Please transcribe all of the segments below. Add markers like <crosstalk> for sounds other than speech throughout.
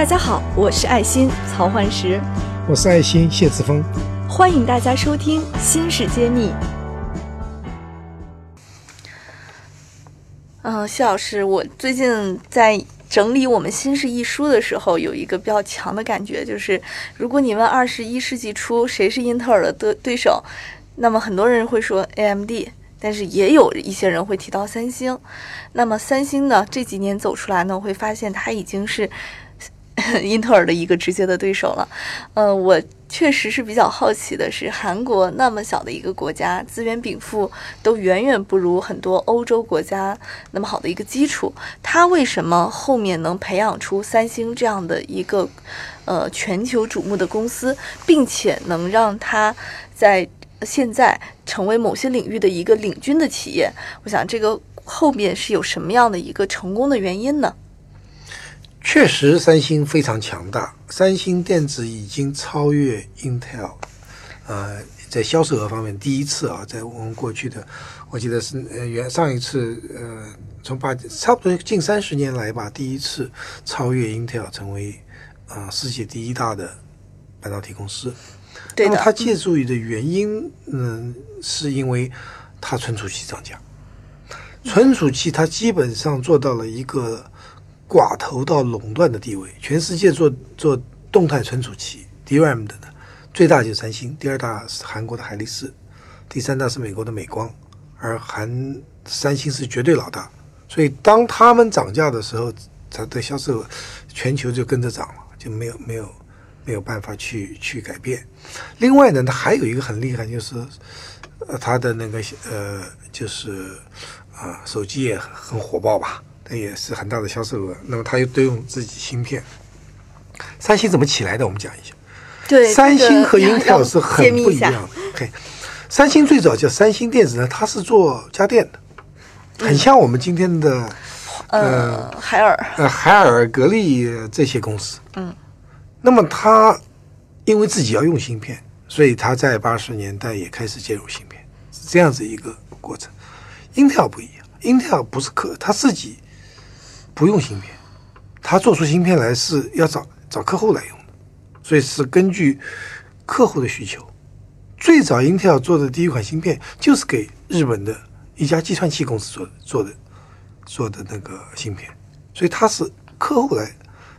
大家好，我是爱心曹焕石，我是爱心谢志峰，欢迎大家收听《新事揭秘》。嗯，谢老师，我最近在整理我们《新事》一书的时候，有一个比较强的感觉，就是如果你问二十一世纪初谁是英特尔的对对手，那么很多人会说 AMD，但是也有一些人会提到三星。那么三星呢，这几年走出来呢，会发现它已经是 <laughs> 英特尔的一个直接的对手了。嗯，我确实是比较好奇的是，韩国那么小的一个国家，资源禀赋都远远不如很多欧洲国家那么好的一个基础，它为什么后面能培养出三星这样的一个呃全球瞩目的公司，并且能让它在现在成为某些领域的一个领军的企业？我想这个后面是有什么样的一个成功的原因呢？确实，三星非常强大。三星电子已经超越 Intel，呃，在销售额方面第一次啊，在我们过去的，我记得是呃原上一次呃，从八差不多近三十年来吧，第一次超越 Intel 成为啊世界第一大的半导体公司。对的，那么它借助于的原因，嗯，是因为它存储器涨价，存储器它基本上做到了一个。寡头到垄断的地位，全世界做做动态存储器 DRAM 的呢，最大就是三星，第二大是韩国的海力士，第三大是美国的美光，而韩三星是绝对老大。所以当他们涨价的时候，它的销售全球就跟着涨了，就没有没有没有办法去去改变。另外呢，它还有一个很厉害，就是呃它的那个呃就是啊手机也很火爆吧。那也是很大的销售额。那么，它又都用自己芯片。三星怎么起来的？我们讲一下。对，三星和英特尔是很不一样的。OK，三星最早叫三星电子呢，它是做家电的，很像我们今天的呃海尔、呃海尔、格力这些公司。嗯。那么，它因为自己要用芯片，所以它在八十年代也开始介入芯片，是这样子一个过程。英特尔不一样，英特尔不是客，他自己。不用芯片，他做出芯片来是要找找客户来用的，所以是根据客户的需求。最早英特尔做的第一款芯片就是给日本的一家计算器公司做的做的做的那个芯片，所以它是客户来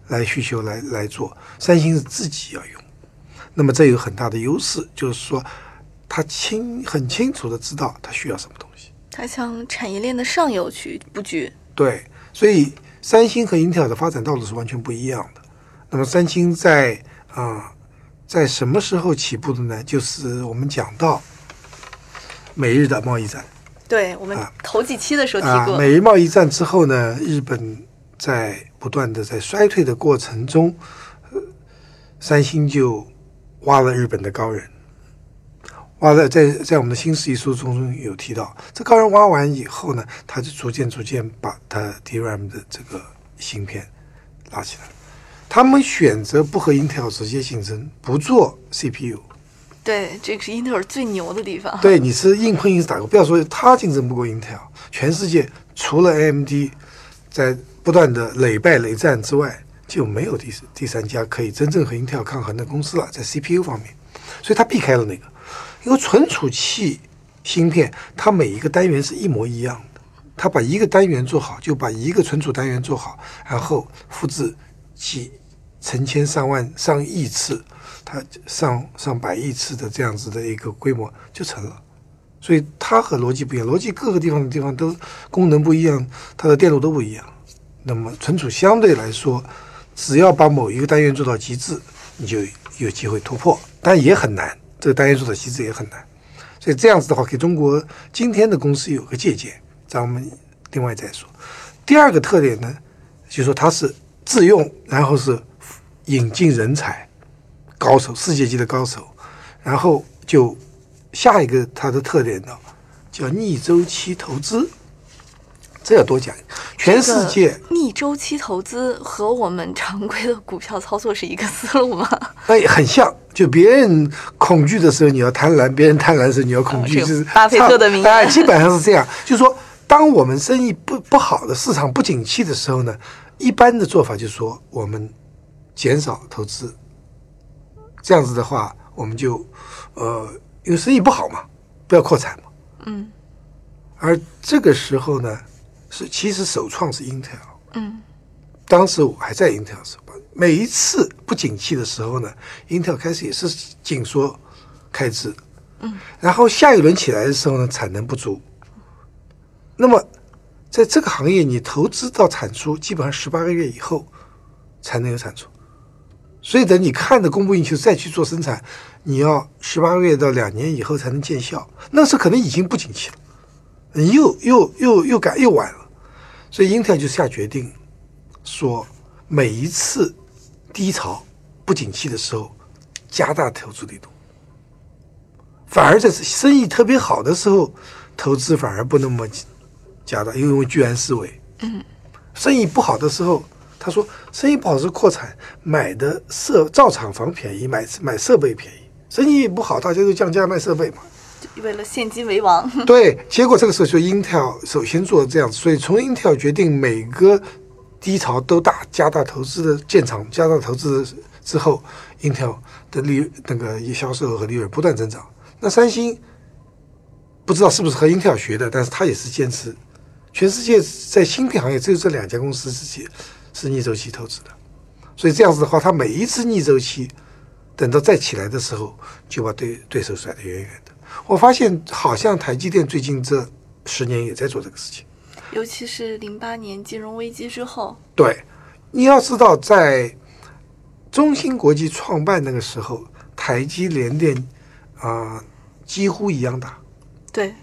来需求来来做。三星是自己要用，那么这有很大的优势，就是说他清很清楚的知道他需要什么东西，他向产业链的上游去布局。对，所以。三星和英特尔的发展道路是完全不一样的。那么，三星在啊，在什么时候起步的呢？就是我们讲到美日的贸易战。对我们头几期的时候提过。美日贸易战之后呢，日本在不断的在衰退的过程中，呃三星就挖了日本的高人。挖在，在在我们的新世纪书中有提到，这高人挖完以后呢，他就逐渐逐渐把他 DRAM 的这个芯片拉起来。他们选择不和英特尔直接竞争，不做 CPU。对，这个是英特尔最牛的地方。对，你是硬碰硬是打过，不要说他竞争不过英特尔，全世界除了 AMD 在不断的累败累战之外，就没有第第三家可以真正和英特尔抗衡的公司了，在 CPU 方面，所以他避开了那个。因为存储器芯片，它每一个单元是一模一样的，它把一个单元做好，就把一个存储单元做好，然后复制几成千上万上亿次，它上上百亿次的这样子的一个规模就成了。所以它和逻辑不一样，逻辑各个地方的地方都功能不一样，它的电路都不一样。那么存储相对来说，只要把某一个单元做到极致，你就有机会突破，但也很难。这个单元素的机制也很难，所以这样子的话，给中国今天的公司有个借鉴。咱们另外再说。第二个特点呢，就说它是自用，然后是引进人才、高手、世界级的高手，然后就下一个它的特点呢，叫逆周期投资。这要多讲，全世界逆周期投资和我们常规的股票操作是一个思路吗？哎，很像。就别人恐惧的时候，你要贪婪；别人贪婪的时候，你要恐惧。就是巴菲特的名言，基本上是这样。就是说，当我们生意不不好的市场不景气的时候呢，一般的做法就是说，我们减少投资。这样子的话，我们就呃，因为生意不好嘛，不要扩产嘛。嗯而这个时候呢，是其实首创是 Intel。嗯当时我还在英特尔时候，每一次不景气的时候呢，Intel 开始也是紧缩开支，嗯，然后下一轮起来的时候呢，产能不足。那么在这个行业，你投资到产出，基本上十八个月以后才能有产出，所以等你看的供不应求再去做生产，你要十八个月到两年以后才能见效，那时可能已经不景气了，你又又又又赶又晚了，所以 Intel 就下决定。说每一次低潮、不景气的时候，加大投资力度；反而在生意特别好的时候，投资反而不那么加大，因为居安思危。嗯，生意不好的时候，他说生意不好是扩产，买的设造厂房便宜，买买设备便宜。生意不好，大家都降价卖设备嘛。就为了现金为王。对，结果这个时候就 Intel 首先做这样子，所以从 Intel 决定每个。低潮都大，加大投资的建厂，加大投资之后，Intel 的利那个销售额和利润不断增长。那三星不知道是不是和 Intel 学的，但是他也是坚持，全世界在芯片行业只有这两家公司自己是逆周期投资的，所以这样子的话，他每一次逆周期等到再起来的时候，就把对对手甩得远远的。我发现好像台积电最近这十年也在做这个事情。尤其是零八年金融危机之后，对，你要知道，在中芯国际创办那个时候，台积联电啊、呃、几乎一样大。对，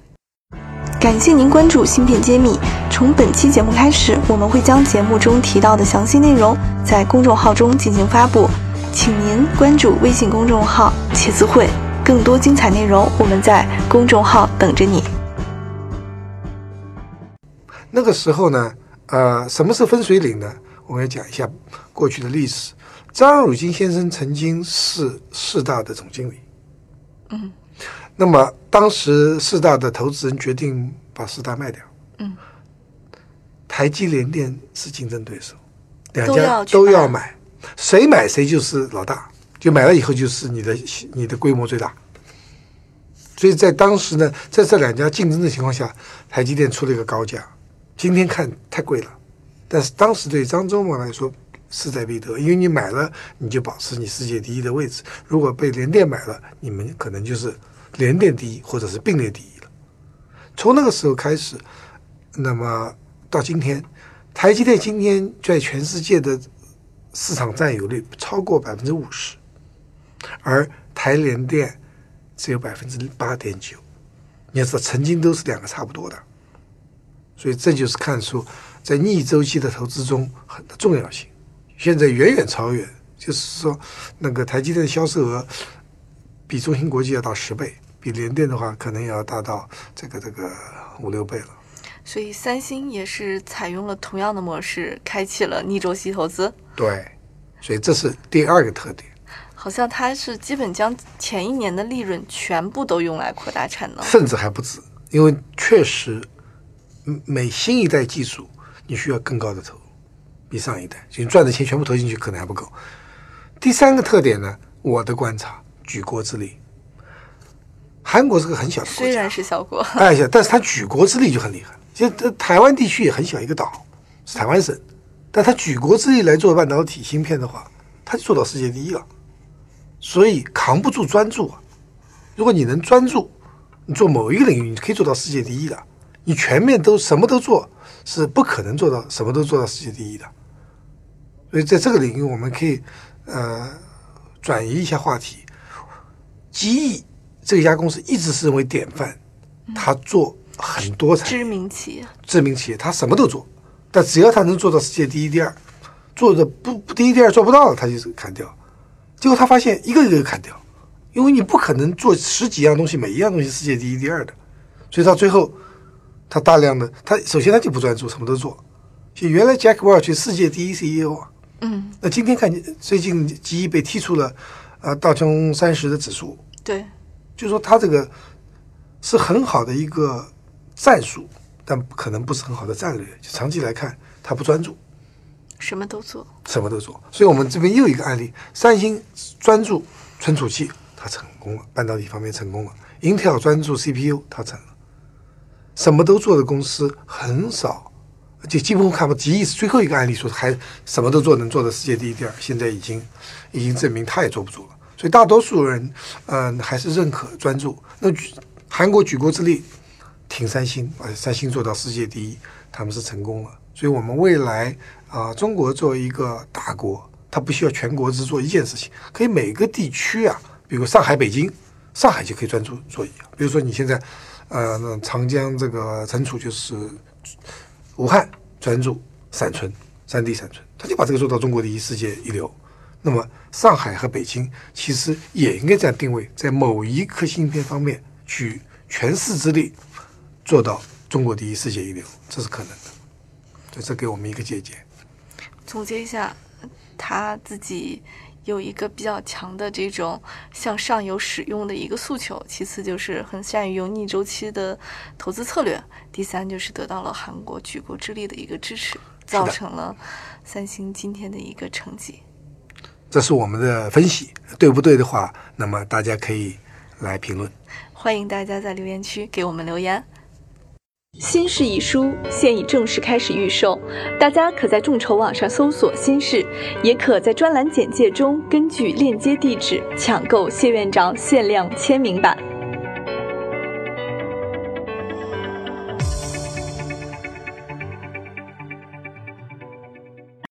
感谢您关注芯片揭秘。从本期节目开始，我们会将节目中提到的详细内容在公众号中进行发布，请您关注微信公众号“茄子会”，更多精彩内容我们在公众号等着你。那个时候呢，呃，什么是分水岭呢？我们要讲一下过去的历史。张汝京先生曾经是四大的总经理，嗯，那么当时四大的投资人决定把四大卖掉，嗯，台积联电是竞争对手，两家都要买，谁买谁就是老大，就买了以后就是你的你的规模最大。所以在当时呢，在这两家竞争的情况下，台积电出了一个高价，今天看太贵了，但是当时对张忠谋来说势在必得，因为你买了，你就保持你世界第一的位置；如果被联电买了，你们可能就是联电第一，或者是并列第一了。从那个时候开始，那么到今天，台积电今天在全世界的市场占有率超过百分之五十，而台联电只有百分之八点九。你要知道，曾经都是两个差不多的。所以这就是看出在逆周期的投资中很的重要性。现在远远超越，就是说那个台积电的销售额比中芯国际要大十倍，比联电的话可能也要大到这个这个五六倍了。所以三星也是采用了同样的模式，开启了逆周期投资。对，所以这是第二个特点，好像它是基本将前一年的利润全部都用来扩大产能。甚至还不止，因为确实嗯每新一代技术你需要更高的投入，比上一代，就你赚的钱全部投进去可能还不够。第三个特点呢，我的观察，举国之力。韩国是个很小的国家虽然，是小国，<laughs> 哎呀，但是它举国之力就很厉害。其实呃台湾地区也很小一个岛，是台湾省，但它举国之力来做半导体芯片的话，它就做到世界第一了。所以扛不住专注啊！如果你能专注，你做某一个领域，你可以做到世界第一的。你全面都什么都做，是不可能做到什么都做到世界第一的。所以在这个领域，我们可以呃转移一下话题。极易这家公司一直是认为典范，他做很多产业知名企业。知名企业，他什么都做，但只要他能做到世界第一、第二，做的不不第一、第二做不到了，他就是砍掉。结果他发现一个一个砍掉，因为你不可能做十几样东西，每一样东西世界第一、第二的，所以到最后，他大量的他首先他就不专注，什么都做。就原来 Jack Welch 世界第一 CEO 啊，嗯，那今天看见最近极易被踢出了呃道琼三十的指数，对，就说他这个是很好的一个战术，但可能不是很好的战略。就长期来看，他不专注。什么都做，什么都做。所以我们这边又一个案例，三星专注存储器，它成功了，半导体方面成功了；Intel 专注 CPU，它成了。什么都做的公司很少，就几乎看不。极翼是最后一个案例，说还什么都做，能做到世界第一、第二，现在已经已经证明他也坐不住了。所以大多数人，嗯、还是认可专注。那举韩国举国之力挺三星，把三星做到世界第一，他们是成功了。所以我们未来啊、中国作为一个大国，它不需要全国只做一件事情，可以每个地区啊，比如上海、北京，上海就可以专注做一样。比如说你现在，呃，那长江这个存储就是武汉专注闪存，三 D 闪存，他就把这个做到中国第一，世界一流。那么上海和北京其实也应该这样定位，在某一颗芯片方面举全市之力做到中国第一、世界一流，这是可能的。所以这给我们一个借鉴。总结一下，他自己有一个比较强的这种向上游使用的一个诉求，其次就是很善于用逆周期的投资策略，第三就是得到了韩国举国之力的一个支持，造成了三星今天的一个成绩。这是我们的分析，对不对的话，那么大家可以来评论。欢迎大家在留言区给我们留言。新事一书现已正式开始预售，大家可在众筹网上搜索“新事”，也可在专栏简介中根据链接地址抢购谢院长限量签名版。